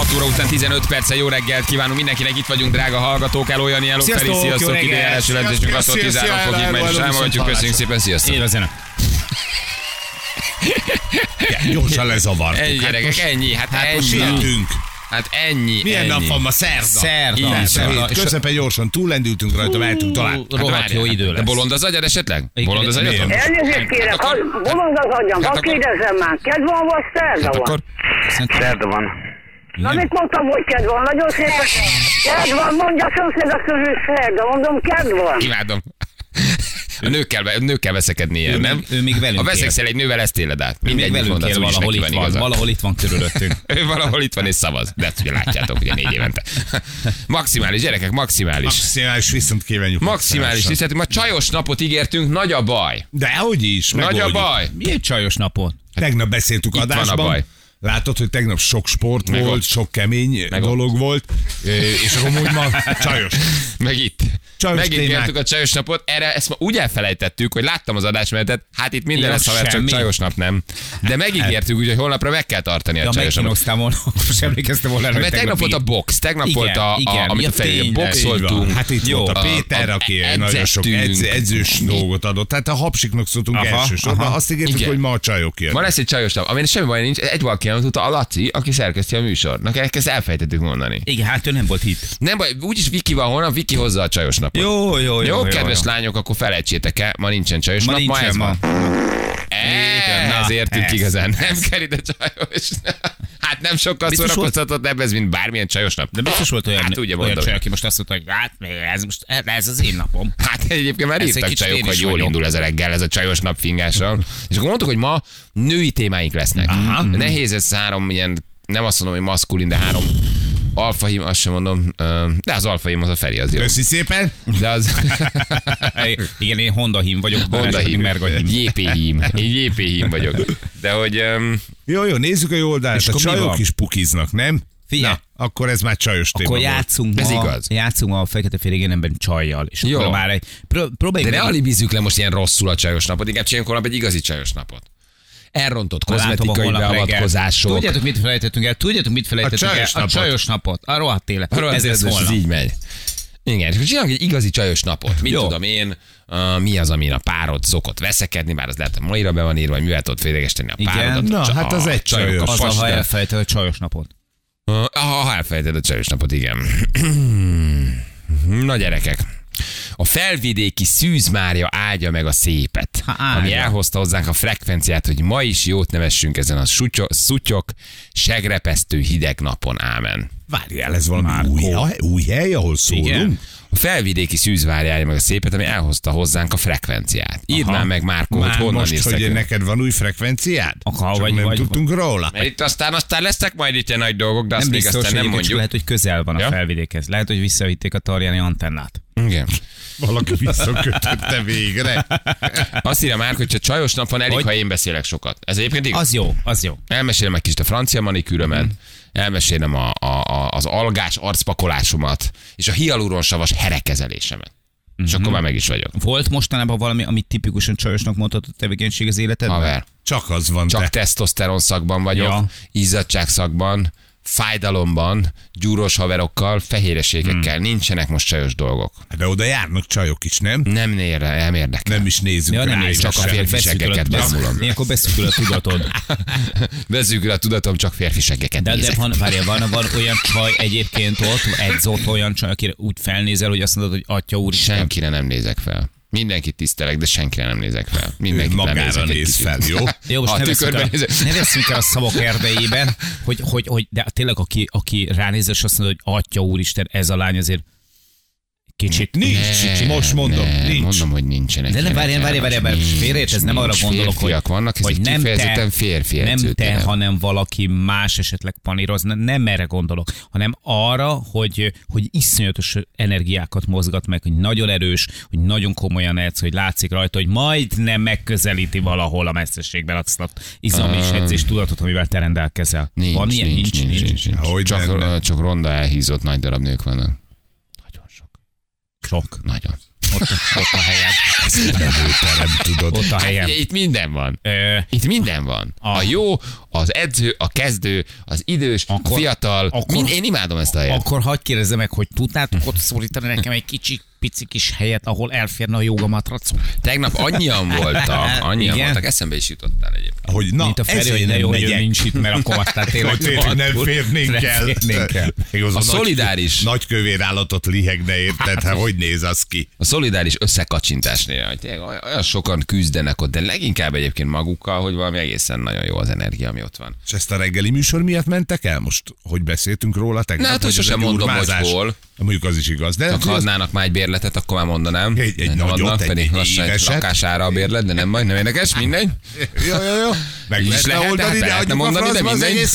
Balázsék! 6 óra után 15 perce jó reggelt kívánunk mindenkinek, itt vagyunk, drága hallgatók, Eló Jani, Eló Sziasztok, Feri, sziasztok, reggelt. időjárás jelentésünk azt, hogy Sziasztok, 13 fokig megy, és viszont köszönjük szépen, sziasztok. Én ezen. Gyorsan lezavartuk. Ennyi Hát gyerekek, ennyi, hát Hát ennyi. Hát ennyi, Milyen ennyi. nap van ma? Szerda. Szerda. Szerda. Közepén gyorsan túllendültünk rajta, mehetünk tovább. Hát Rohadt jó idő De lesz. bolond az agyad esetleg? Igen, Bolond az agyad? Elnézést kérek, ha bolond az agyam, Hát kérdezem már, kedv van vagy szerda van? Szerda van. Na mit mondtam, hogy kedv van? Nagyon szépen. Kedv van, mondja a szomszéd hogy szerda. Mondom, kedv van. imádom. A nőkkel, a nőkkel veszekedni ilyen, Ő nem? még- ő még velünk Ha él. veszekszel egy nővel, ezt éled át. Ő még Mindegy, velünk mondasz, él, valahol itt van, igaza. valahol itt van körülöttünk. Ő valahol itt van és szavaz. De ezt ugye látjátok, ugye négy évente. Maximális, gyerekek, maximális. Maximális viszont kívánjuk. Maximális tisztelt. Ma csajos napot ígértünk, nagy a baj. De hogy is, Nagy a baj. Milyen csajos napot? Tegnap beszéltük Itt van a adásban. baj. Látod, hogy tegnap sok sport Meg volt, ott. sok kemény Meg dolog volt, és akkor úgy ma csajos. Meg itt. Csajos Megígértük témák. a csajos napot, erre ezt ma úgy elfelejtettük, hogy láttam az adásmenetet, hát itt minden lesz, haver, csak csajos nap nem. De megígértük, úgyhogy holnapra meg kell tartani a Ja, csajos napot. volna, most emlékeztem volna, Mert tegnap volt a box, tegnap Igen, volt a, a igen. amit Ja, a tényleg. boxoltunk. Hát itt Jó. volt a A- Péter, a- aki nagyon sok edz, edzős dolgot adott. Tehát a hapsiknak szóltunk elsősorban. Azt ígértük, hogy ma a csajok jön. Ma lesz egy csajos nap, amin semmi baj nincs, egy valaki nem tudta, a Laci, aki szerkeszti a műsort. Na, ezt elfejtettük mondani. Igen, hát ő nem volt itt. Nem baj, úgyis Viki van holnap, Viki hozza a csajos napot. Jó, jó, jó. Jó, jó, kedves jó. lányok, akkor felejtsétek el, ma nincsen csajos Ma nap, ma nincsen ez ma. van. Igen, Ez na, ez, igazán. Nem kell ide csajos. Hát nem sokkal Biztos volt- szórakoztatott ebben, ez, mint bármilyen csajos nap. De biztos volt olyan, Hát ugye olyan csaj, aki most azt mondta, hogy hát ez most ez az én napom. Hát egyébként már Ez írtak csajok, hogy jól vagyok. indul ez a reggel, ez a csajos nap fingással. És akkor mondtuk, hogy ma női témáink lesznek. Aha. Nehéz ez három ilyen, nem azt mondom, hogy maszkulin, de három alfahím, azt sem mondom, de az alfahím az a Feri, az jó. Köszi szépen. De az Igen, én Honda hím vagyok, Honda hím. JP hím, én JP hím vagyok. De hogy um, Jó, jó, nézzük a jó oldalát. És A csajok is pukiznak, nem? Figyelj. Na, akkor ez már csajos téma Akkor volt. játszunk Ez ma, igaz. játszunk ma a fekete férégénemben csajjal. És Jó. akkor már egy, pró- de próbáljuk ne meg- alibizzük le most ilyen rosszul a csajos napot, inkább csináljunk holnap egy igazi csajos napot. Elrontott kozmetikai a beavatkozások. Tudjátok, mit felejtettünk el? Tudjátok, mit felejtettünk A el? csajos A napot. csajos napot. A rohadt élet. Ez lesz ez holnap. így megy. Igen, és csinálunk egy igazi csajos napot. Mit Jó. tudom én, uh, mi az, amin a párod szokott veszekedni, bár az lehet, hogy maira be van írva, hogy mivel tudod félregesíteni a Igen. párodat. Na, a csa- hát az a egy csajok, csajos. a Az a, ha elfelejted a csajos napot. Uh, Ha elfelejted a csajos napot, igen. Na gyerekek, a felvidéki Szűz Mária áldja meg a szépet. Ami elhozta hozzánk a frekvenciát, hogy ma is jót nevessünk ezen a sutyok, szutyok, segrepesztő hideg napon. Ámen. Várjál, ez valami új, új hely, ahol szólunk? Igen. A felvidéki Szűz áldja meg a szépet, ami elhozta hozzánk a frekvenciát. Már meg Márkó, hogy Már honnan most, írsz hogy neked van új frekvenciád? Aha, Csak vagy- nem vagy- tudtunk róla. Mert itt aztán, aztán lesznek majd itt ilyen nagy dolgok, de azt Nem még biztos, aztán nem mondjuk. lehet, hogy közel van a Ja? felvidékhez. Lehet, hogy visszavitték a Tarjáni antennát. Igen. Valaki visszakötötte végre. Azt írja már, hogy ha csajos nap van, elég, Hogy? ha én beszélek sokat. Ez egyébként igaz? Az jó, az jó. Elmesélem egy kicsit a francia manikűrömet, elmesélem a, a, a, az algás arcpakolásomat, és a hialuronsavas herekezelésemet. És akkor már meg is vagyok. Volt mostanában valami, amit tipikusan csajosnak mondhatod tevékenység az életedben? Haver, Csak az van csak te. tesztoszteron szakban vagyok, ja. izzadság szakban, fájdalomban, gyúros haverokkal, fehéreségekkel. Hmm. Nincsenek most csajos dolgok. De oda járnak csajok is, nem? Nem, érde, nem érdekel. Nem is nézünk Ja, nem nézd, csak a férfi beszűkül seggeket a- bámulom. Ilyenkor beszűkül a tudatod. Beszűkül a tudatom, csak férfi seggeket De, de nézek. van, várjál, van, van olyan csaj egyébként ott, edzott olyan csaj, akire úgy felnézel, hogy azt mondod, hogy atya úr, Senkire nem nézek fel. Mindenkit tisztelek, de senkire nem nézek fel. Mindenkit magára néz fel, jó? Jó, most Ha ne veszünk, el, ne veszünk el a szavak erdejében, hogy, hogy, hogy de tényleg aki, aki ránéz és azt mondja, hogy atya úristen, ez a lány azért Kicsit. Nincs, most mondom, ne, nincs. Mondom, hogy nincsenek. De nem, várjál, ilyenek, várjál, várjál, nincs, félreérts, ez nem arra nincs. gondolok, hogy, vannak, hogy nem kifejezetten te, férfi nem te, hanem valaki más esetleg paníroz, nem, erre gondolok, hanem arra, hogy, hogy iszonyatos energiákat mozgat meg, hogy nagyon erős, hogy nagyon komolyan edz, hogy látszik rajta, hogy majd nem megközelíti valahol a messzességben azt a izom és edzés tudatot, amivel te rendelkezel. Nincs, Van ilyen? nincs, nincs, nincs, nincs. Hogy Csak, csak ronda elhízott nagy darab nők vannak. Sok. Nagyon. Ott, ott a helyed. Nem tudod. Ott a helyem. Ugye, Itt minden van. Ö, Itt minden van. A Ah. jó, az edző, a kezdő, az idős, a Akkor- fiatal. akkor- Mind, én imádom ezt a helyet. Akkor hagyd kérdezze meg, hogy tudnátok ott szorítani nekem egy kicsi, pici kis helyet, ahol elférne a jogamatrac? Tegnap annyian voltak, annyian Igen? voltak, eszembe is jutottál egyébként. Hogy na, Mint a Feri, hogy ne nem megyek. nincs itt, mert akkor aztán tényleg Hogy tényleg nem férnénk el. A nagy- szolidáris. Nagy kövér állatot lihegne, érted? Hát hogy néz az ki? A szolidáris összekacsintásnél, hogy tényleg olyan sokan küzdenek ott, de leginkább egyébként magukkal, hogy valami egészen nagyon jó az energia, ami ott van. És ezt a reggeli műsor miatt mentek el most? Hogy beszéltünk róla tegnap? Ne, hát, hogy sosem mondom, hogy hol. Mondjuk az is igaz. De Ha adnának már egy bérletet, akkor már mondanám. Egy- egy nem nagyot, adnak, egy- pedig egy lassan egy éveset. lakására a bérlet, de nem baj, nem érdekes, mindegy. Jó, jó, jó. Meg lehetne lehet, oldani, de lehetne mondani, de mindegy.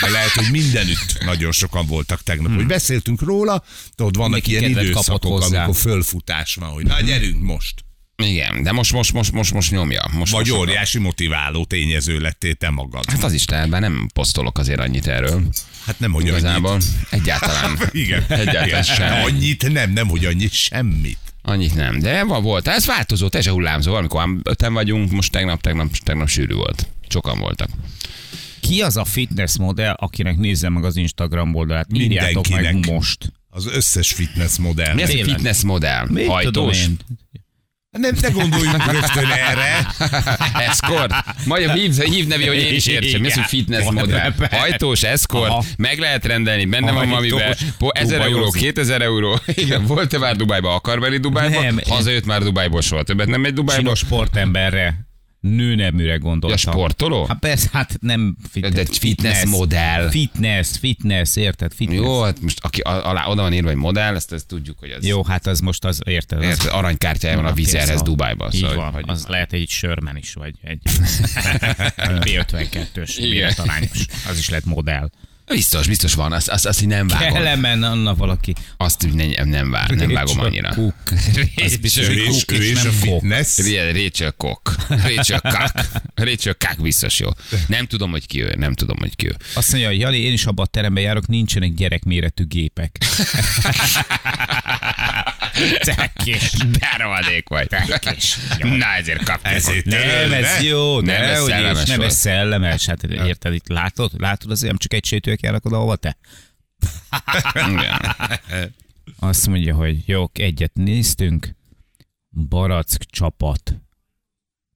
De lehet, hogy mindenütt nagyon sokan voltak tegnap, Hmm. hogy beszéltünk róla, de ott vannak Mindenki ilyen időszakok, amikor fölfutás van, hogy na gyerünk most. Igen, de most, most, most, most, most nyomja. Most, Vagy most óriási motiváló tényező lettél te magad. Hát az is lehet, bár nem posztolok azért annyit erről. Hát nem, hogy Igazából annyit. egyáltalán. Igen. Egyáltalán Igen. sem. Annyit nem, nem, hogy annyit semmit. Annyit nem, de van volt. Ez változó, te se hullámzó. Amikor ám öten vagyunk, most tegnap, tegnap, tegnap sűrű volt. Sokan voltak. Ki az a fitness modell, akinek nézze meg az Instagram oldalát? Írjátok meg most. Az összes fitness modell. Mi az fitness modell? Mit tudom Hajtós? Nem, ne gondoljunk rögtön erre. Escort. Majd hív, hív nevi, hogy én is értsem. Mi az, hogy fitness modell? Hajtós, escort, Aha. meg lehet rendelni, benne van Hajtós, valamiben. Po- 1000 euró, Dubajozni. 2000 euró. Igen, volt-e már Dubájba? Akar menni Dubájba? Nem. Hazajött már Dubájból, soha többet nem megy Dubájba. Sima sportemberre, nőneműre gondoltam. Ja, sportoló? Hát persze, hát nem fitness. De fitness modell. Fitness, fitness, érted? Fitness. Jó, hát most aki alá oda van írva, hogy modell, ezt, ezt tudjuk, hogy ez Jó, hát az most az, érted? Az, Érted, aranykártyája van a vizerhez Dubájban. Így Szóval, van, hogy az lehet egy sörmen is, vagy egy B52-ös Igen. méretarányos. Az is lehet modell. Biztos, biztos van, azt, azt, azt így nem vágom. Kellemen anna valaki. Azt úgy nem, nem, vár, nem vágom annyira. Cook. Az biztos, hogy cook és is nem fitness. Ria- Rachel Cook. Rachel Cook. Rachel Cook biztos jó. Nem tudom, hogy ki ő, nem tudom, hogy ki ő. Azt mondja, Jani, én is abban a terembe járok, nincsenek gyerekméretű gépek. Tekés. De rohadék vagy. Na ezért kaptam. Ezért Nem, ez jó, Nem, ez szellemes nem ez szellemes. Hát érted, itt látod? Látod azért, nem csak egy sétőek járnak oda, ahova te? Azt mondja, hogy jó, egyet néztünk. Barack csapat.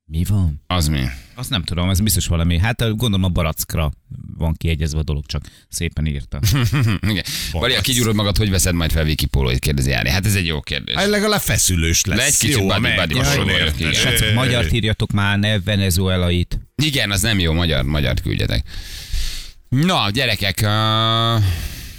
Mi van? Az mi? Azt nem tudom, ez biztos valami. Hát gondolom a barackra van kiegyezve a dolog, csak szépen írta. Igen. Maria, kigyúrod magad, hogy veszed majd fel Viki pólóit, kérdezi Jáni. Hát ez egy jó kérdés. Hát legalább feszülős lesz. Egy kicsit Jó, body- body. Srácok, magyar írjatok már, ne venezuelait. Igen, az nem jó, magyar, magyar küldjetek. Na, gyerekek, uh,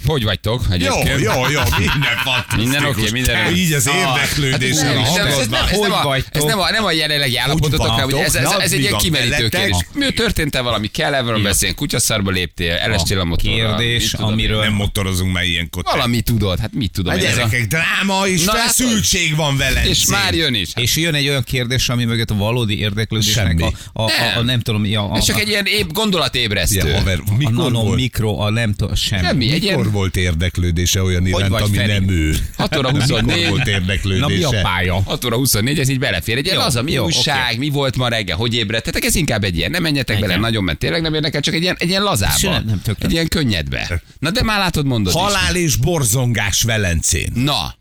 hogy vagytok Jó, egyébként? jó, jó, minden fantasztikus. Minden oké, minden- Így az érdeklődésen Nem, a ez, nem, ez, hangodban. Hogy ez nem a, nem a jelenlegi állapototokra, hogy ez, ez, ez egy ilyen kimerítő kérdés. Mi történt-e valami? Kell-e valami beszélni? Kutyaszarba léptél? Elestél a motorra? kérdés, amiről-? Nem motorozunk már ilyenkor. Valami tudod, hát mit tudom A. Ez a, gyerekek, dráma és Na, feszültség van velencén. és már jön is. És jön egy olyan kérdés, ami mögött a valódi érdeklődésnek a, a, a, a, nem tudom, mi a, a, Ez csak egy ilyen. Ilyen haver, a mikor nano, volt? mikro, a nem tudom, semmi. Semmi, egy Mikor volt érdeklődése olyan iránt, vagy, ami Feri? nem ő? 6 óra Mikor 24. volt Na mi a érdeklődése? pálya? 6 óra 24, ez így belefér. Egy ilyen Jó, az, a mi jó, újság, oké. mi volt ma reggel, hogy ébredtetek, ez inkább egy ilyen, nem menjetek bele Igen. nagyon, mert tényleg nem érdekel, csak egy ilyen, egy ilyen lazába. Sem, nem, tökre. egy ilyen könnyedbe. Na de már látod, mondod is. Halál és borzongás Velencén. Na,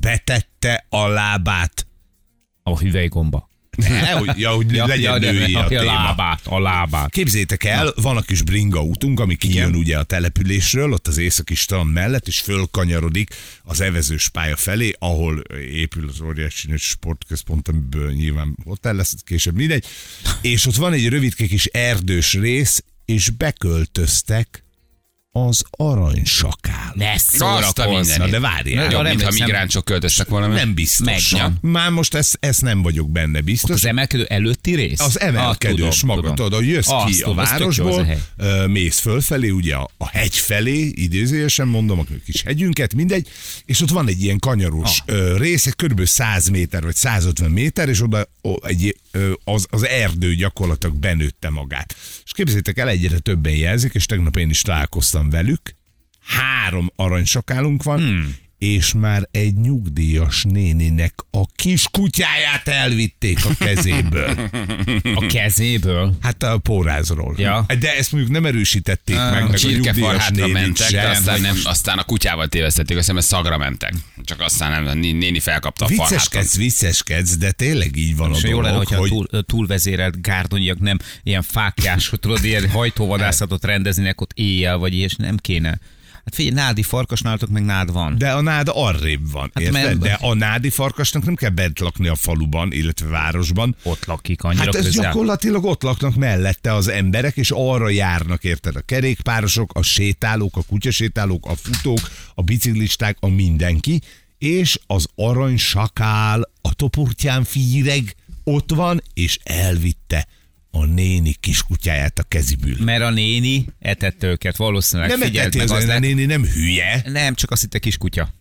Betette a lábát. A hüvelygomba. Ne, hogy, ja, hogy Ja, legyen ja, női a a téma. lábát, a lábát. Képzétek el, van a kis bringa útunk, ami kijön ugye a településről, ott az északi strand mellett, és fölkanyarodik az evezős pálya felé, ahol épül az óriási sportközpont, amiből nyilván hotel lesz később, mindegy. És ott van egy rövidke kis erdős rész, és beköltöztek az aranysakál. Ne a szórakozz. de várjál. Na, Jobb, mintha migránsok költöztek volna. Nem biztos. Meg, Már most ezt, ezt nem vagyok benne biztos. Az emelkedő előtti rész? Az emelkedős Ah, maga, tudom. tudod, jössz Azt ki a a városból, hely. ö, mész fölfelé, ugye a, a hegy felé, idézőjesen mondom, a kis hegyünket, mindegy, és ott van egy ilyen kanyaros ah. rész, kb. 100 méter vagy 150 méter, és oda egy, az, az erdő gyakorlatilag benőtte magát. És képzeljétek el, egyre többen jelzik, és tegnap én is találkoztam velük, három aranysakálunk van, hmm. És már egy nyugdíjas néninek a kis kutyáját elvitték a kezéből. A kezéből? Hát a pórázról. Ja. De ezt mondjuk nem erősítették meg, meg A a csirkefar nyugdíjas mentek, sem. aztán, nem, aztán a kutyával tévesztették, azt hiszem, hogy szagra mentek. Csak aztán nem, né- néni felkapta a farhátot. Vicceskedsz, vicceskedsz, de tényleg így van És a jó dolog, lenne, hogyha hogy... túl, túlvezérelt gárdonyiak nem ilyen fákjás, tudod, ilyen hajtóvadászatot rendeznének ott éjjel, vagy ilyes, nem kéne. Hát figyelj, nádi farkas nálatok meg nád van. De a nád arrébb van, Hát érted? mert- De a nádi farkasnak nem kell bent lakni a faluban, illetve városban. Ott lakik annyira Hát ez közel. gyakorlatilag ott laknak mellette az emberek, és arra járnak, érted? A kerékpárosok, a sétálók, a kutyasétálók, a futók, a biciklisták, a mindenki, és az aranysakál, a toportyán fíreg ott van, és elvitte a néni kiskutyáját a keziből. Mert a néni etette őket, valószínűleg. Nem Figyeld eteti meg az, a néni nem hülye, Nem, csak azt hitte kiskutya.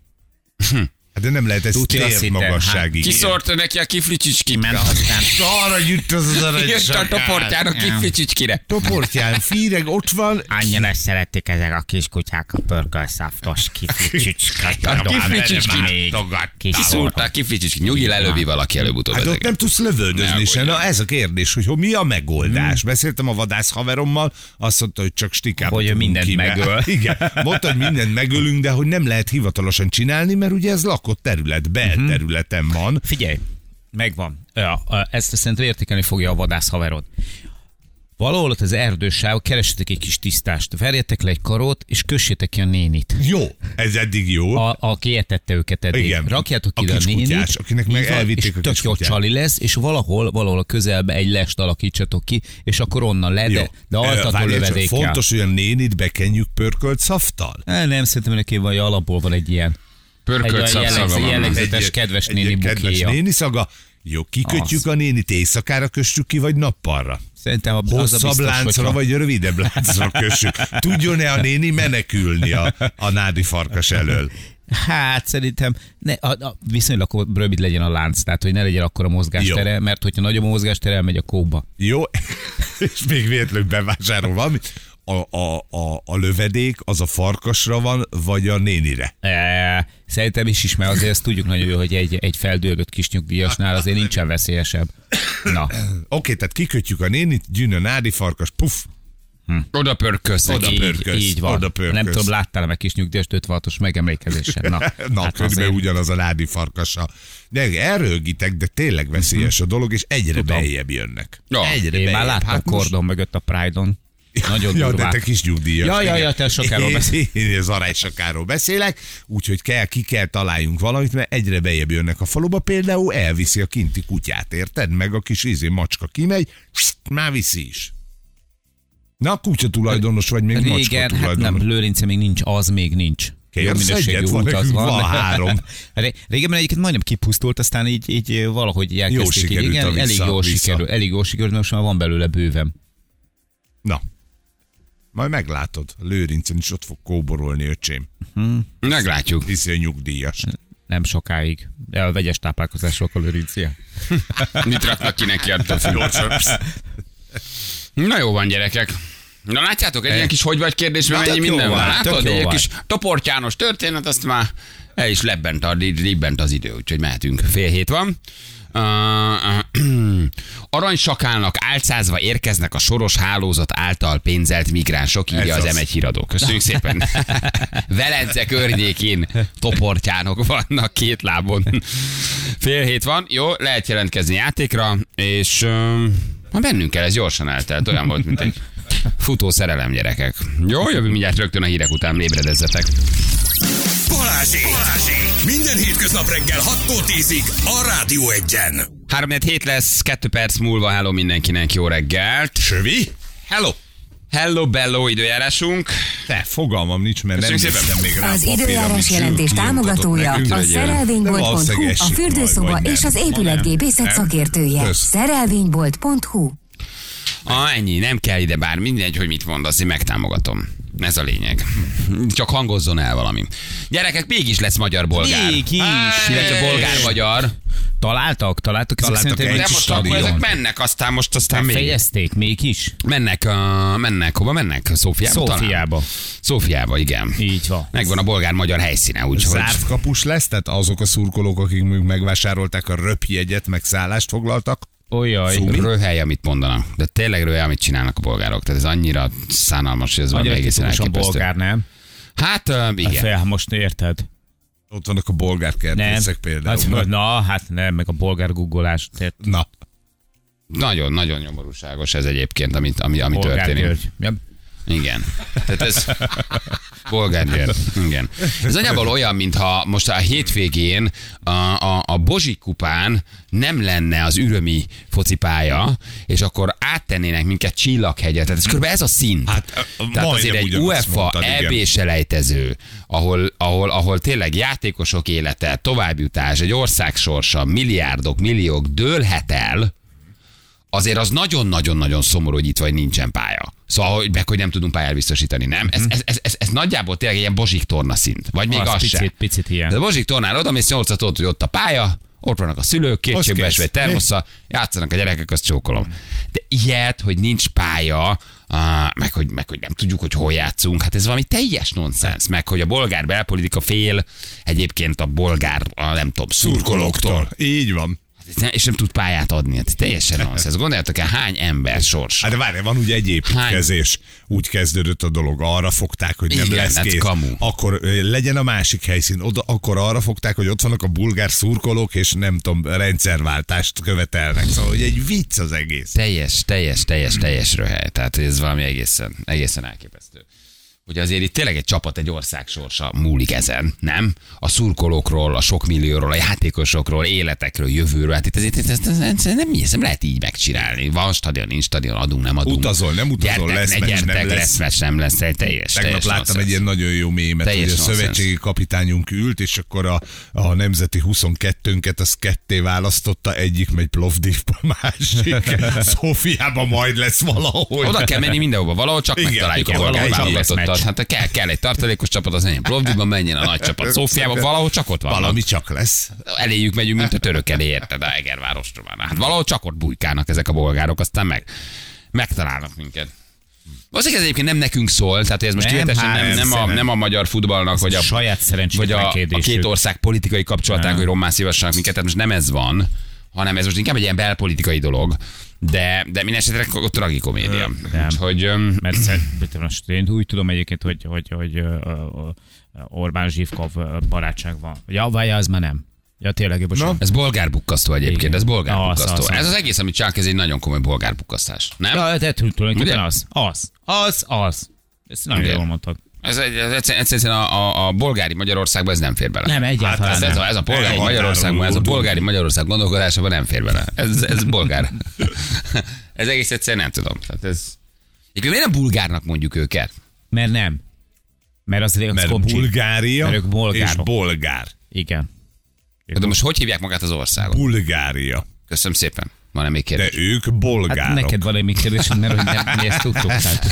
Hát de nem lehet ez térmagasságig. Kiszórta neki a kiflicsicski. Ment aztán. Arra jut az az Jött a aranysakál. toportjának kiflicsicskire. Toportyán fíreg, ott van, Annyira szeretik ezek a kiskutyák a pörkölszaftos kiflicsicskát. A kiflicsicski. Kis Kiszúrták kiflicsicski. Nyugi lelövi valaki előbb-utóbb Hát ott nem tudsz lövöldözni se. Na ez a kérdés, hogy mi a megoldás. Beszéltem a vadász haverommal, azt mondta, hogy csak stikába Hogy mindent megöl. Igen, mondta, hogy mindent megölünk, de hogy nem lehet hivatalosan csinálni, mert ugye ez lakott terület, belterületen van. Figyelj, megvan. Ja, a- ezt szerintem értékelni fogja a vadász haverod. Valahol ott az erdősáv, keresetek egy kis tisztást, verjetek le egy karót, és kössétek ki a nénit. Jó, ez eddig jó. A, aki etette őket eddig. Igen. Rakjátok A ide a, kiskutyás, nénit, akinek meg van, elvitték és a tök jó csali lesz, és valahol, valahol a közelbe egy lest alakítsatok ki, és akkor onnan le, Jó. de, de altató lövedékkel. Fontos, hogy a nénit bekenjük pörkölt szaftal. Á, Nem, szerintem neki vagy alapból van egy ilyen. Pörkölt Egy jellegző- van. jellegző- benne. Kedves- egy néni ilyen kedves bukéja. néni szaga. Jó, kikötjük Az. a nénit éjszakára, kössük ki, vagy nappalra? Szerintem a Hosszabb biztos, láncra, hogyha- vagy rövidebb láncra kössük. Tudjon-e a néni menekülni a, a nádi farkas elől? Hát szerintem ne, a, a, viszonylag rövid legyen a lánc, tehát hogy ne legyen akkor a mozgástere, Jó. mert hogyha nagyobb a mozgástere, elmegy a kóba. Jó? És még véletlenül bevásárol valamit. A, a, a, a lövedék az a farkasra van, vagy a nénire? E, szerintem is is, mert azért ezt tudjuk nagyon jó, hogy egy, egy feldőlött kis nyugdíjasnál azért nincsen veszélyesebb. Na, Oké, tehát kikötjük a nénit, gyűn a nádi farkas, puff, Oda pörkölsz Oda neki. így, így van. oda pörkölsz. Nem tudom, láttál meg kis nyugdíjas 56-os megemlékezésen. Na, Na, hát hát körülbelül azért- ugyanaz a nádi farkasa. De elrögitek, de tényleg veszélyes a dolog, és egyre Tudom. beljebb jönnek. Ja. egyre Én már beljebb. láttam Hát most- kordon mögött a Pride-on. Nagyon Ja, de te kis nyugdíjas. Ja, ja, igen. ja, te sokáról beszélsz. Én az aránysakáról beszélek, úgyhogy kell, ki kell találjunk valamit, mert egyre bejebb jönnek a faluba. Például elviszi a kinti kutyát, érted? Meg a kis izé macska kimegy, már viszi is. Na, kutya tulajdonos vagy még macska Régen, hát tulajdonos. nem, Lőrince még nincs, az még nincs. Jó Kérsz egyet? Van az van. van három. Ré- Régebben egyébként majdnem kipusztult, aztán így, így valahogy elkezdték. így, sikerült igen, a vissza- elég jól sikerült, elég jól sikerült, most már van belőle bőven. Na, majd meglátod. Lőrincen is ott fog kóborolni, öcsém. Meglátjuk. Hiszi a nyugdíjas. Nem sokáig. De a vegyes táplálkozások a Lőrincia. Mit raknak ki neki függ. Na jó van, gyerekek. Na látjátok, egy ilyen kis hogy vagy kérdésben mennyi minden van. Látod, egy kis toportyános történet, azt már el is lebbent, a, libbent az idő, úgyhogy mehetünk. Fél hét van. Aranysakálnak álcázva érkeznek a soros hálózat által pénzelt migránsok, írja Ez az az. M1 híradó. Köszönjük szépen. Velence környékén toportyánok vannak két lábon. Fél hét van, jó, lehet jelentkezni játékra, és uh, ma bennünk kell, ez gyorsan eltelt, olyan volt, mint egy futó szerelem gyerekek. Jó, jövünk mindjárt rögtön a hírek után, ébredezzetek. Balázsék! Balázsék! Minden hétköznap reggel 6-tól 10-ig a Rádió Egyen. 3 hét lesz, 2 perc múlva, hello mindenkinek, jó reggelt. Sövi? Hello! Hello, bello időjárásunk. Te, fogalmam nincs, mert nem Köszönjük néztem még rá Az időjárás jelentés támogatója a szerelvénybolt.hu, a fürdőszoba és nem. az épületgépészet Nem? szakértője. Szerelvénybolt.hu Ah, ennyi, nem kell ide bár mindegy, hogy mit mondasz, én megtámogatom. Ez a lényeg. Csak hangozzon el valami. Gyerekek, mégis lesz magyar-bolgár. Mégis. Illetve bolgár-magyar. Találtak? Találtak? Találtak szerintem egy De most akkor ezek mennek, aztán most aztán még. Fejezték mégis? Mennek, a, mennek, hova mennek? Szófiába? talán? Szófiába. Szófiába, igen. Így van. Megvan a bolgár-magyar helyszíne, úgyhogy... Zárt kapus lesz, tehát azok a szurkolók, akik mondjuk megvásárolták a röpjegyet, meg szállást foglaltak. Olyaj. Röhely, amit mondanak. De tényleg röhely, amit csinálnak a bolgárok. Tehát ez annyira szánalmas, hogy ez valami egészen elképesztő. bolgár, nem? Hát, uh, igen. fel, most érted? Ott vannak a bolgár kertészek például. Hát, na, hát nem, meg a bolgár. Tehát Na, Nagyon-nagyon nyomorúságos ez egyébként, amit, ami, ami bolgár történik. György. Ja. Igen. Tehát ez... Bolgár. Igen. Ez nagyjából olyan, mintha most a hétvégén a, a, a Bozsik kupán nem lenne az ürömi focipálya, és akkor áttennének minket Csillaghegyet. Tehát ez kb. ez a szint. Hát, Tehát azért egy UEFA. EB selejtező, ahol, ahol, ahol tényleg játékosok élete, továbbjutás, egy ország sorsa, milliárdok, milliók dőlhet el, azért az nagyon-nagyon-nagyon szomorú, hogy itt vagy nincsen pálya. Szóval, hogy meg, hogy nem tudunk pályát biztosítani, nem? Ez, ez, ez, ez, ez nagyjából tényleg ilyen bozsik torna szint. Vagy még Az az, picit- se. picit ilyen. De a bozsik tornára oda mész 8 ott, hogy ott a pálya, ott vannak a szülők, kétségbe esve egy termosza, játszanak a gyerekek, azt csókolom. De ilyet, hogy nincs pálya, Uh, meg, hogy, meg hogy nem tudjuk, hogy hol játszunk. Hát ez valami teljes nonsens. Meg hogy a bolgár belpolitika fél egyébként a bolgár, a, nem tudom, szurkolóktól. Így van. És nem tud pályát adni. Hát teljesen nonsens. Gondoljatok el, hány ember sors. Hát de várj, van ugye egy építkezés. Úgy kezdődött a dolog, arra fogták, hogy nem Igen, lesz hát kész. kamu. Akkor legyen a másik helyszín. Oda, akkor arra fogták, hogy ott vannak a bulgár szurkolók, és nem tudom, rendszerváltást követelnek. Szóval, hogy egy vicc az egész. Teljes, teljes, teljes, teljes röhely. Tehát ez valami egészen, egészen elképesztő. Hogy azért itt tényleg egy csapat, egy ország sorsa múlik ezen, nem? A szurkolókról, a sok millióról, a játékosokról, életekről, jövőről. Hát itt ezért ez, ez, ez, ez nem, ez nem lehet így megcsinálni. Van stadion, nincs stadion, adunk, nem adunk. Utazol, nem utazol, gyertek, lesz ne meccs, nem gyertek, lesz. lesz, meccs, nem lesz, egy teljes, Tegnap teljes láttam nonsens. egy ilyen nagyon jó mémet, Teljes hogy a szövetségi kapitányunk ült, és akkor a, a nemzeti 22-nket az ketté választotta, egyik megy Plovdivba, másik Szófiába majd lesz valahol. Oda kell menni mindenhova, valahol csak Igen, megtaláljuk a meccs. Hát kell, kell egy tartalékos csapat, az menjen Plovdivban, menjen a nagy csapat Szófiába, valahol csak ott van. Valami csak lesz. eléjük megyünk, mint a török elé, érted, a Egervárosra már. Hát valahol csak ott bujkálnak ezek a bolgárok, aztán meg megtalálnak minket. Azért ez egyébként nem nekünk szól, tehát ez most Nem, hihetesen hát nem, nem, a, nem. a magyar futballnak, vagy a, saját vagy a, a két ország politikai kapcsolatának, hogy rommá szívassanak minket, tehát most nem ez van, hanem ez most inkább egy ilyen belpolitikai dolog, de, de minden esetre ott tragikomédia. Nem. Úgyhogy öm, Mert szerintem most én úgy tudom egyébként, hogy, hogy, hogy ö, Orbán Zsivkov barátság van. Ja, vagy az már nem. Ja, tényleg, bocsánat. ez bolgár bukkasztó egyébként, Igen. ez bolgár Az, bukkasztó. az, az. Ez az egész, amit csinálnak, ez egy nagyon komoly bolgár bukkasztás. Nem? Ja, de tulajdonképpen Ugye? az. Az. Az, az. Ezt nagyon Igen. jól mondtad. Ez, egy, ez egyszerűen, egyszerűen a, a, a bolgári Magyarországban ez nem fér bele. Nem, egyáltalán Hát ez, nem. a, ez a polgári Elhatárolódunk. Magyarországban, ez a polgári Magyarország gondolkodásában nem fér bele. Ez, ez bolgár. ez egész egyszerűen nem tudom. Tehát ez... Egyébként miért nem bulgárnak mondjuk őket? Mert nem. Mert az, az Mert komcsi. Bulgária Mert ők és bolgár. Igen. De most hogy hívják magát az országot? Bulgária. Köszönöm szépen. Van-e még De kérdés? ők bolgárok. Hát neked van egy kérdésed, mert hogy nem, mi ezt tudtuk. Tehát,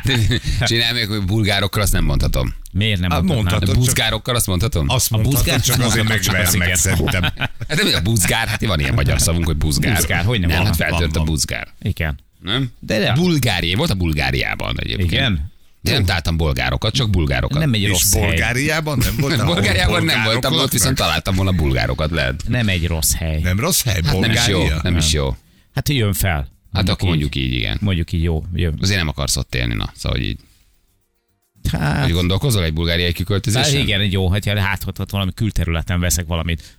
Csinálj még, hogy bulgárokkal azt nem mondhatom. miért nem Hát mondhatnád? mondhatod. De csak- buzgárokkal azt mondhatom? Azt A mondhatod, buzgár- csak azért megvernek szerintem. Hát de mi a buzgár? Hát van ilyen magyar szavunk, hogy buzgár. Buzgár, hogy nem Nem, van? hát feltört Van, a van. buzgár. Igen. Nem? De de- Bulgárié, volt a Bulgáriában egyébként. Igen? Nem találtam bolgárokat, csak bulgárokat. Nem egy És rossz hely. Bulgáriában nem voltál? Bulgáriában nem voltam, ott viszont találtam volna bulgárokat, lehet. Nem egy rossz hely. Nem rossz hely, Hát nem is jó, Bulgária? nem is jó. Hát jön fel. Hát Mondjuk akkor így. mondjuk így, igen. Mondjuk így jó. Jön. Azért nem akarsz ott élni, na. Szóval, így. Hát, Hogy gondolkozol egy bulgáriai hát kiköltözésen? igen, egy jó, hogyha hát ott, ott valami külterületen veszek valamit.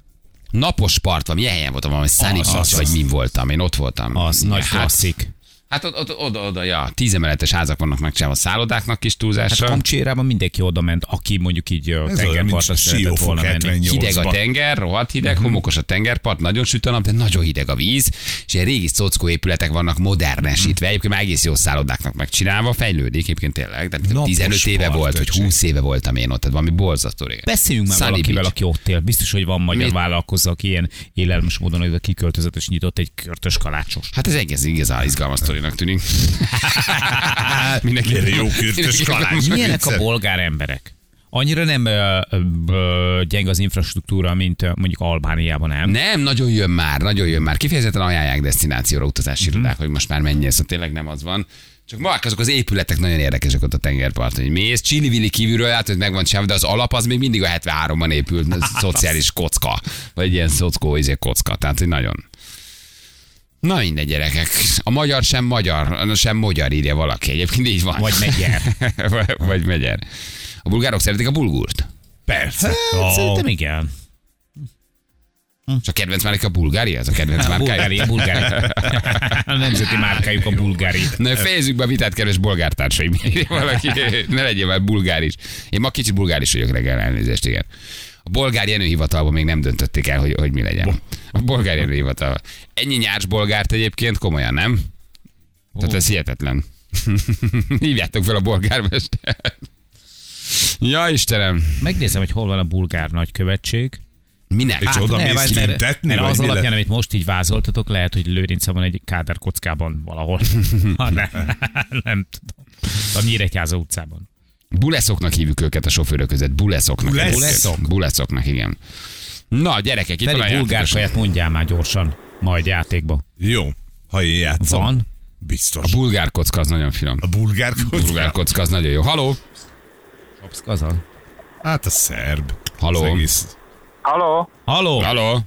Napos part van, milyen helyen voltam, valami az, vagy mi voltam, én ott voltam. Az nagy hát, klasszik. Hát ott, ott, oda, oda, ja, tízemeletes házak vannak megcsinálva szállodáknak kis Hát túlzással. Kamcsérában mindenki oda ment, aki mondjuk így olyan, tengerpartra szeretett volna menni. 78. Hideg a tenger, rohadt hideg, homokos a tengerpart, nagyon süt a nap, de nagyon hideg a víz, és ilyen régi szockó épületek vannak modernesítve, egyébként már egész jó szállodáknak megcsinálva, fejlődik egyébként tényleg, de Napos 15 éve part, volt, vagy öcsém. 20 éve voltam én ott, tehát valami borzasztó régen. Beszéljünk már Sunny valakivel, Beach. aki ott él. Biztos, hogy van magyar Mi? vállalkozó, aki ilyen élelmes módon kiköltözött és nyitott egy körtös kalácsos. Hát ez egész igazán izgalmas sztorinak tűnik. Mindenki Milyen jó kürtös kalács. Milyenek a bolgár emberek? Annyira nem ö, ö, gyeng az infrastruktúra, mint ö, mondjuk Albániában, nem? Nem, nagyon jön már, nagyon jön már. Kifejezetten ajánlják destinációra utazási Mhm. irodák, hogy most már menjél, szóval tényleg nem az van. Csak mark, azok az épületek nagyon érdekesek ott a tengerparton. Hogy mész, Csili-Vili kívülről látod, hogy meg van csinálva, de az alap az még mindig a 73-ban épült, szociális kocka. Vagy egy ilyen szockó, izé kocka. Tehát, hogy nagyon. Na mindegy, gyerekek. A magyar sem magyar, sem magyar írja valaki. Egyébként így van. Vagy megyer. vagy, megyer. A bulgárok szeretik a bulgurt. Persze. Hát, Szerintem igen. És a kedvenc márka a bulgári? Ez a kedvenc márkája? Bulgária, Bulgária. A nemzeti márkájuk a bulgári. Na, fejezzük be a vitát, kedves bolgártársaim. Valaki, ne legyen már bulgár is. Én ma kicsit bulgár is vagyok reggel, elnézést, igen. A bolgár Jenőhivatalban még nem döntötték el, hogy, hogy mi legyen. A bolgár Jenőhivatal. Ennyi nyárs bolgárt egyébként komolyan, nem? Tehát ez hihetetlen. Hívjátok fel a bolgármestert. Ja, Istenem. Megnézem, hogy hol van a bulgár nagykövetség. Minek? És oda ne, mész vagy mert, az alapján, amit most így vázoltatok, lehet, hogy Lőrince van egy káder kockában valahol. ha nem, nem tudom. A Nyíregyháza utcában. Buleszoknak hívjuk őket a sofőrök között. Buleszoknak. Bulesz- Buleszok? Buleszoknak, igen. Na, gyerekek, itt van a Feri, bulgár játékos. saját mondjál már gyorsan, majd játékba. Jó, ha én játszom. Van? Biztos. A bulgár kocka az nagyon finom. A bulgár A bulgár kocka az nagyon jó. Haló? Azon. Hát a szerb. Haló? Az egész. Halló, Haló? Haló?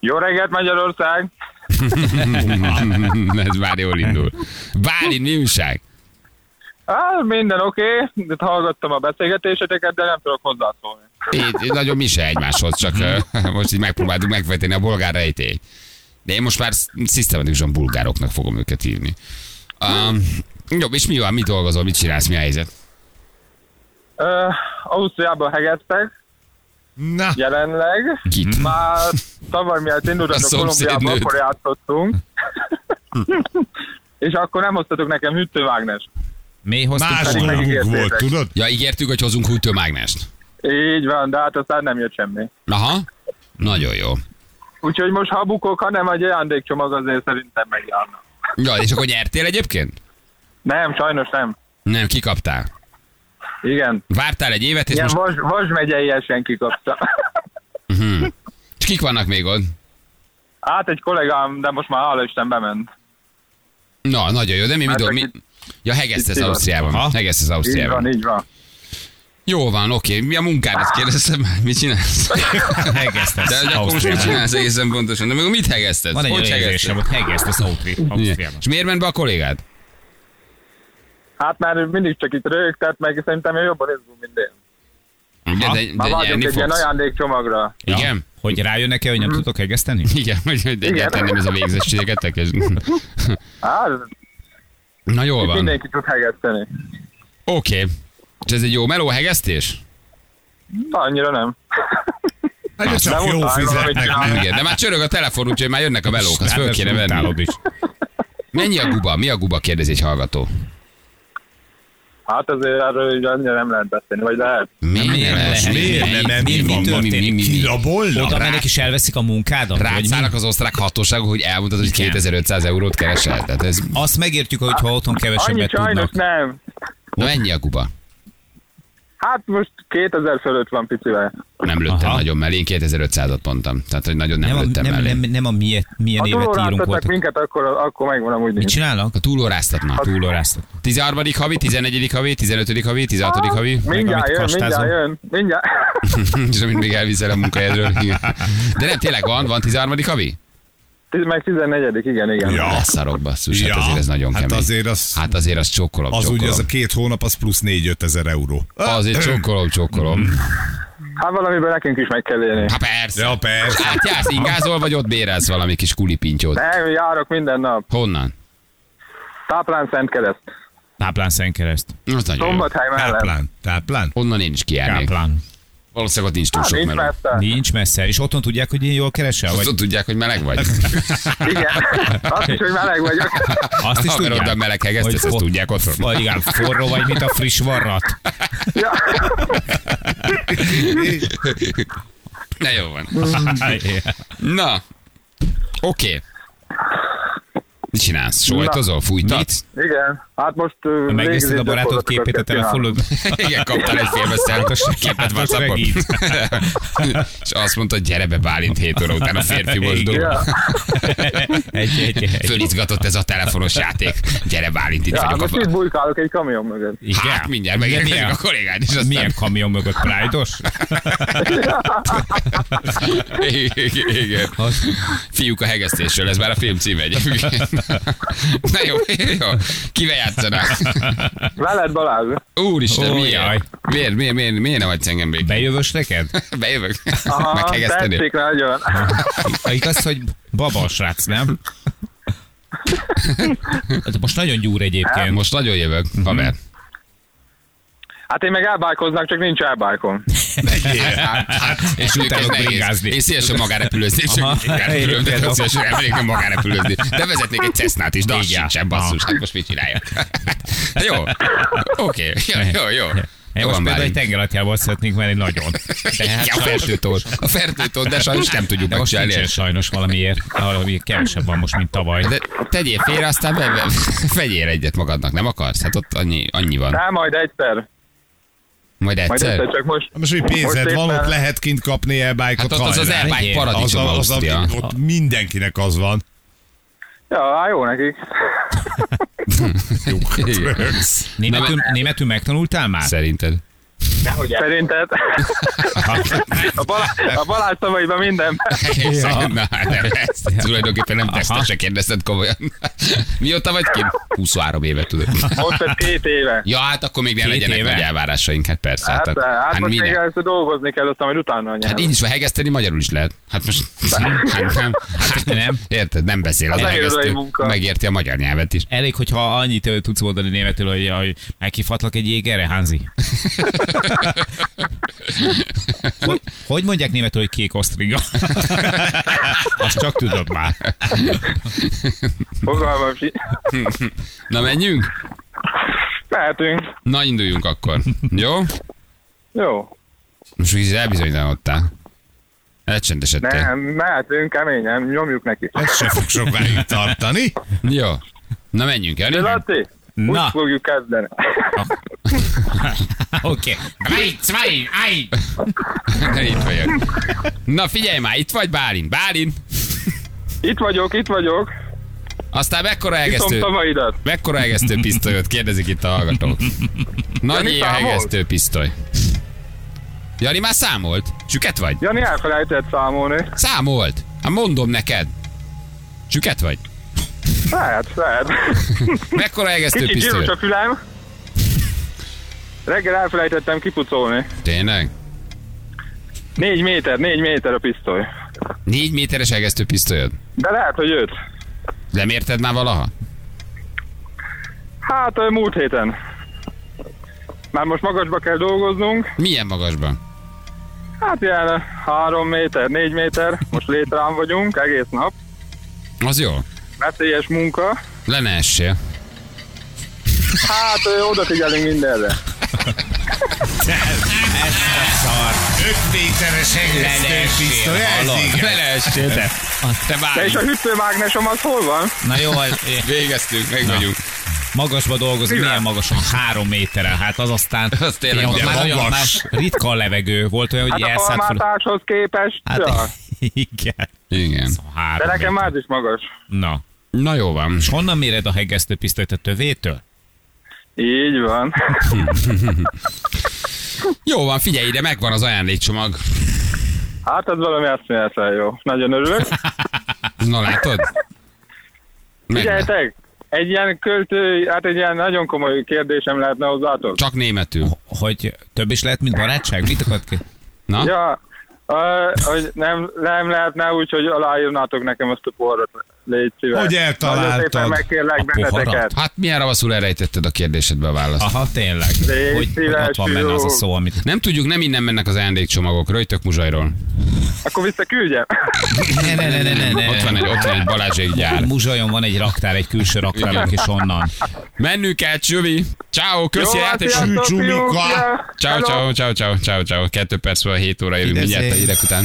jó reggelt Magyarország! Ez már jól indul. Bálint, mi újság? Hát minden oké, okay, de hallgattam a beszélgetéseteket, de nem tudok hozzászólni. Itt, itt nagyon mi se egymáshoz, csak uh, most így megpróbáltuk megfejteni a bolgár rejtélyt. De én most már sz- szisztematikusan bulgároknak fogom őket hívni. Um, jó, és mi van? Mit dolgozol? Mit csinálsz? Mi a helyzet? Uh, Ausztriában hegeztek, Na, jelenleg. Kit? Már tavaly miatt A indultatok szomszéd Kolumbiába, akkor játszottunk. És akkor nem hoztatok nekem hűtőmágnes. Mi hoztuk? más pedig dolgunk megígértétek. volt, tudod? Ja, ígértük, hogy hozunk hűtőmágnest. Így van, de hát aztán nem jött semmi. Aha. Nagyon jó. Úgyhogy most ha bukok, ha nem egy ajándékcsomag, azért szerintem megjárna. Ja, és akkor nyertél egyébként? Nem, sajnos nem. Nem, kikaptál. Igen. Vártál egy évet, és Ilyen most... Vas, Vas megyeiesen kikapta. És kik vannak még ott? Hát egy kollégám, de most már hála Isten bement. Na, nagyon jó, de mi, mi, Hát do- csak mi... itt- Ja, hegesztesz itt van. Ausztriában. Aha. Hegesztesz Így Ausztriában. van, így van. Jó van, oké. Mi a munkád? Ezt kérdeztem. Mit csinálsz? Hegesztesz De akkor most mit csinálsz egészen pontosan? De még mit hegeszted? Van egy Hogy hegeszted? hogy hegesztesz. Ausztriában. És miért ment be a kollégád? Hát már mindig csak itt rögtett, meg szerintem jobban izgul, mint én. Igen, de, de vágyok nyerni egy ilyen ajándékcsomagra. Igen? Hogy rájönnek-e, hogy nem tudok hegeszteni? Igen, hogy, hogy egyáltalán nem ez a végzettségetek. Ez... Hát, Na jól itt van. mindenki tud hegeszteni. Oké. És ez egy jó meló hegesztés? Annyira nem. Hát de csak nem jó fizetnek? Igen, de már csörög a telefon, úgyhogy már jönnek a melók, azt föl kéne venni. Mennyi a guba? Mi a guba? Kérdezi egy hallgató. Hát azért erről így annyira nem lehet beszélni, vagy lehet. Miért Miért nem lehet? Miért nem? Nem, Mi- mi mi van? történik? mi, mi, mi? Kirabolnak? Oda mennek és elveszik a munkádat? Mi? Rácálnak az osztrák hatóságok, hogy elmondtad, hogy 2500 eurót keresel. Tehát ez... Azt megértjük, hogy ha otthon Annyi kevesebbet sajnos tudnak. nem. Na mennyi a guba? Hát most 2000 fölött van picivel. Nem lőttem Aha. nagyon mellé, én 2500-at mondtam. Tehát, hogy nagyon nem, Nem, a, lőttem nem, mellé. nem, nem a milyen, milyen Ha évet írunk túlóráztatnak voltak. minket, akkor, akkor megvan amúgy Mit csinálnak? A túlóráztatnak. Túlóráztat. 13. havi, 11. havi, 15. havi, 16. havi. Mindjárt jön, mindjárt jön, mindjárt. És amit még elviszel a munkahelyedről. De nem, tényleg van, van 13. havi? Meg 14 igen, igen. Ja. Leszarok basszus, hát Ja, azért ez nagyon hát kemény. azért az- Hát azért az csokkolom, Az csokkolom. ugye az a két hónap, az plusz 4-5 ezer euró. Azért csokkolom, csokkolom. Hát valamiből nekünk is meg kell élni. Hát persze. Ja, persze. Hát jársz, ingázol, vagy ott bérelsz valami kis kulipintyót? Nem, járok minden nap. Honnan? Táplán Szent Kereszt. Táplán Szentkereszt. Az nagyon. Szombathely mellett. Táplán, táplán. Onnan én is kijárnék. Táplán. Valószínűleg ott nincs túl sok nincs meló. messze. Nincs messze. És otthon tudják, hogy én jól keresel? Vagy Azt tudják, hogy meleg vagy. Igen. Azt is, hogy meleg vagyok. azt is Ha tudják? oda meleg hegesztesz, azt for- tudják otthon. Vagy igen, forró vagy, mint a friss varrat. Ja. Na jó van. Na, oké. Mit csinálsz? Soltozol? Fújtatsz? Igen. Hát most... Megnézted a barátod képét a telefonod? Igen, kaptál egy félbeszelt képet Hát WhatsAppon. És azt mondta, gyere be Bálint 7 óra után a férfi mozdul. Fölizgatott ez a telefonos játék. Gyere Bálint, itt Ja, vagyok. most A... itt bujkálok egy kamion mögött. Igen? Hát mindjárt megérkezik a kollégád is. Aztán... milyen kamion mögött Pride-os? Igen. Fiúk a hegesztésről, ez már a film címe egyébként. Na jó, jó. Kivel játszanak? Veled Balázs. Úristen, Ó, miért? jaj. Miért, miért, miért, miért nem hagysz engem békén? Bejövös neked? Bejövök? Aha, Meghegeszteni? tetszik nagyon. Igaz, hogy baba a srác, nem? Hát Most nagyon gyúr egyébként. Most nagyon jövök, haver. Hát én meg elbájkoznak, csak nincs elbájkom. Hát, és mondjuk ez Utálok nehéz. bringázni. Én szívesen magárepülőzni, csak szívesen elmegyek magárepülőzni. De vezetnék egy Cessnát is, de az sincsen, basszus, hát most mit csináljak? Jó, oké, jó, jó, jó. Én most például egy tengeralattjából szeretnék menni nagyon. De hát Ja, a fertőtól. A fertőtól, de sajnos nem tudjuk de most megcsinálni. nincsen sajnos valamiért. Valami kevesebb van most, mint tavaly. De tegyél félre, aztán be, be, vegyél egyet magadnak, nem akarsz? Hát ott annyi, annyi van. Nem, majd egyszer. Majd Majd egyszer. egyszer, csak most... Most mi pénzed Most van, éppen- ott lehet kint kapni elbájkot. Hát ott az az elbájk az, paradicsom, a- az, Ausztria. ami, ott mindenkinek az van. Ja, hát jó nekik. Igen. Németül, németül megtanultál már? Szerinted? Szerinted? A, Balázs, a Balázs szavaiban minden. Ja. Na, hát ezt tulajdonképpen nem Aha. tesztese kérdezted komolyan. Mióta vagy kint? 23 éve tudod. Most ez két éve. Ja, hát akkor még ne Két legyenek éve? nagy elvárásaink, hát persze. Hát, hát, hát, hát most még ezt dolgozni kell, aztán majd utána a Hát nyelv. így is hegeszteni magyarul is lehet. Hát most hát nem, hát Nem. Érted, nem beszél az Az hegesztő, munka. megérti a magyar nyelvet is. Elég, hogyha annyit tudsz mondani németül, hogy, hogy megkifatlak egy jégerre, Hanzi. Hogy, hogy mondják németül, hogy kék osztriga? Azt csak tudod már. Fogalmam si. Na menjünk? Mehetünk. Na induljunk akkor. Jó? Jó. Most úgy elbizonytalanodtál. Elcsendesedtél. Nem, mehetünk keményen, nyomjuk neki. Ez se fog sokáig tartani. Jó. Na menjünk. De Laci, Na. úgy fogjuk kezdeni. Oké. Okay. Egy, zwei, ein. Na, itt vagyok. Na figyelj már, itt vagy Bálint. Bálint. Itt vagyok, itt vagyok. Aztán mekkora szavaidat. mekkora egesztő pisztolyot? Kérdezik itt a hallgatók. Nagy számolt? hegesztő pisztoly. Jani már számolt? Süket vagy? Jani elfelejtett számolni. Számolt. Hát mondom neked. Süket vagy? Lehet, lehet. Mekkora egesztő Kicsit zsíros pisztolyot? a fülem. Reggel elfelejtettem kipucolni. Tényleg? Négy méter, négy méter a pisztoly. Négy méteres egesztő pisztolyod? De lehet, hogy öt. Nem érted már valaha? Hát múlt héten. Már most magasba kell dolgoznunk. Milyen magasban? Hát ilyen három méter, négy méter. Most létrán vagyunk egész nap. Az jó. Veszélyes munka. Le ne essél. Hát odafigyelünk mindenre. Szar. 5 méteres hegesztő pisztoly, ez igen. Le ne essél, te. De és a hűtőmágnesom az hol van? Na jó, az- Végeztünk, meg vagyunk. magasba dolgozik, milyen magasan? Három méterre. Hát az aztán... Az tényleg magas. már nagyon már ritka a levegő. Volt olyan, hogy Hát a elszállt fel. falmátáshoz képest. Hát, ja. igen. Igen. Három De nekem méter. már is magas. Na. Na jó van. És honnan méred a hegesztőpisztolyt a tövétől? Így van. Jó van, figyelj ide, megvan az ajándékcsomag. Hát ez valami eszméletlen jó. Nagyon örülök. Na látod? Figyeljetek, egy ilyen költő, hát egy ilyen nagyon komoly kérdésem lehetne hozzátok. Csak németül. Hogy több is lehet, mint barátság? Mit akart ki? Na? Ja, uh, hogy nem, nem lehetne úgy, hogy aláírnátok nekem azt a porrat Légy szíves. Hogy Nagyon eltaláltad megkérlek a benneteket. poharat? Hát milyen ravaszul elrejtetted a kérdésedbe a választ? Aha, tényleg. Légy Hogy, hogy szíves, ott van benne az a szó, amit... Nem tudjuk, nem innen mennek az ajándékcsomagok. Röjtök muzsajról. Akkor visszaküldjem. Ne, ne, ne, ne, ne, ne. Ott van egy, ott van egy Balázsék gyár. Muzsajon van egy raktár, egy külső raktárunk, és onnan. Mennünk kell, Csövi. Ciao, köszi Jó, a hát játékot. Csumika. Ciao, ciao, ciao, ciao, ciao, ciao. Kettő perc van, 7 óra jövünk mindjárt a hírek után.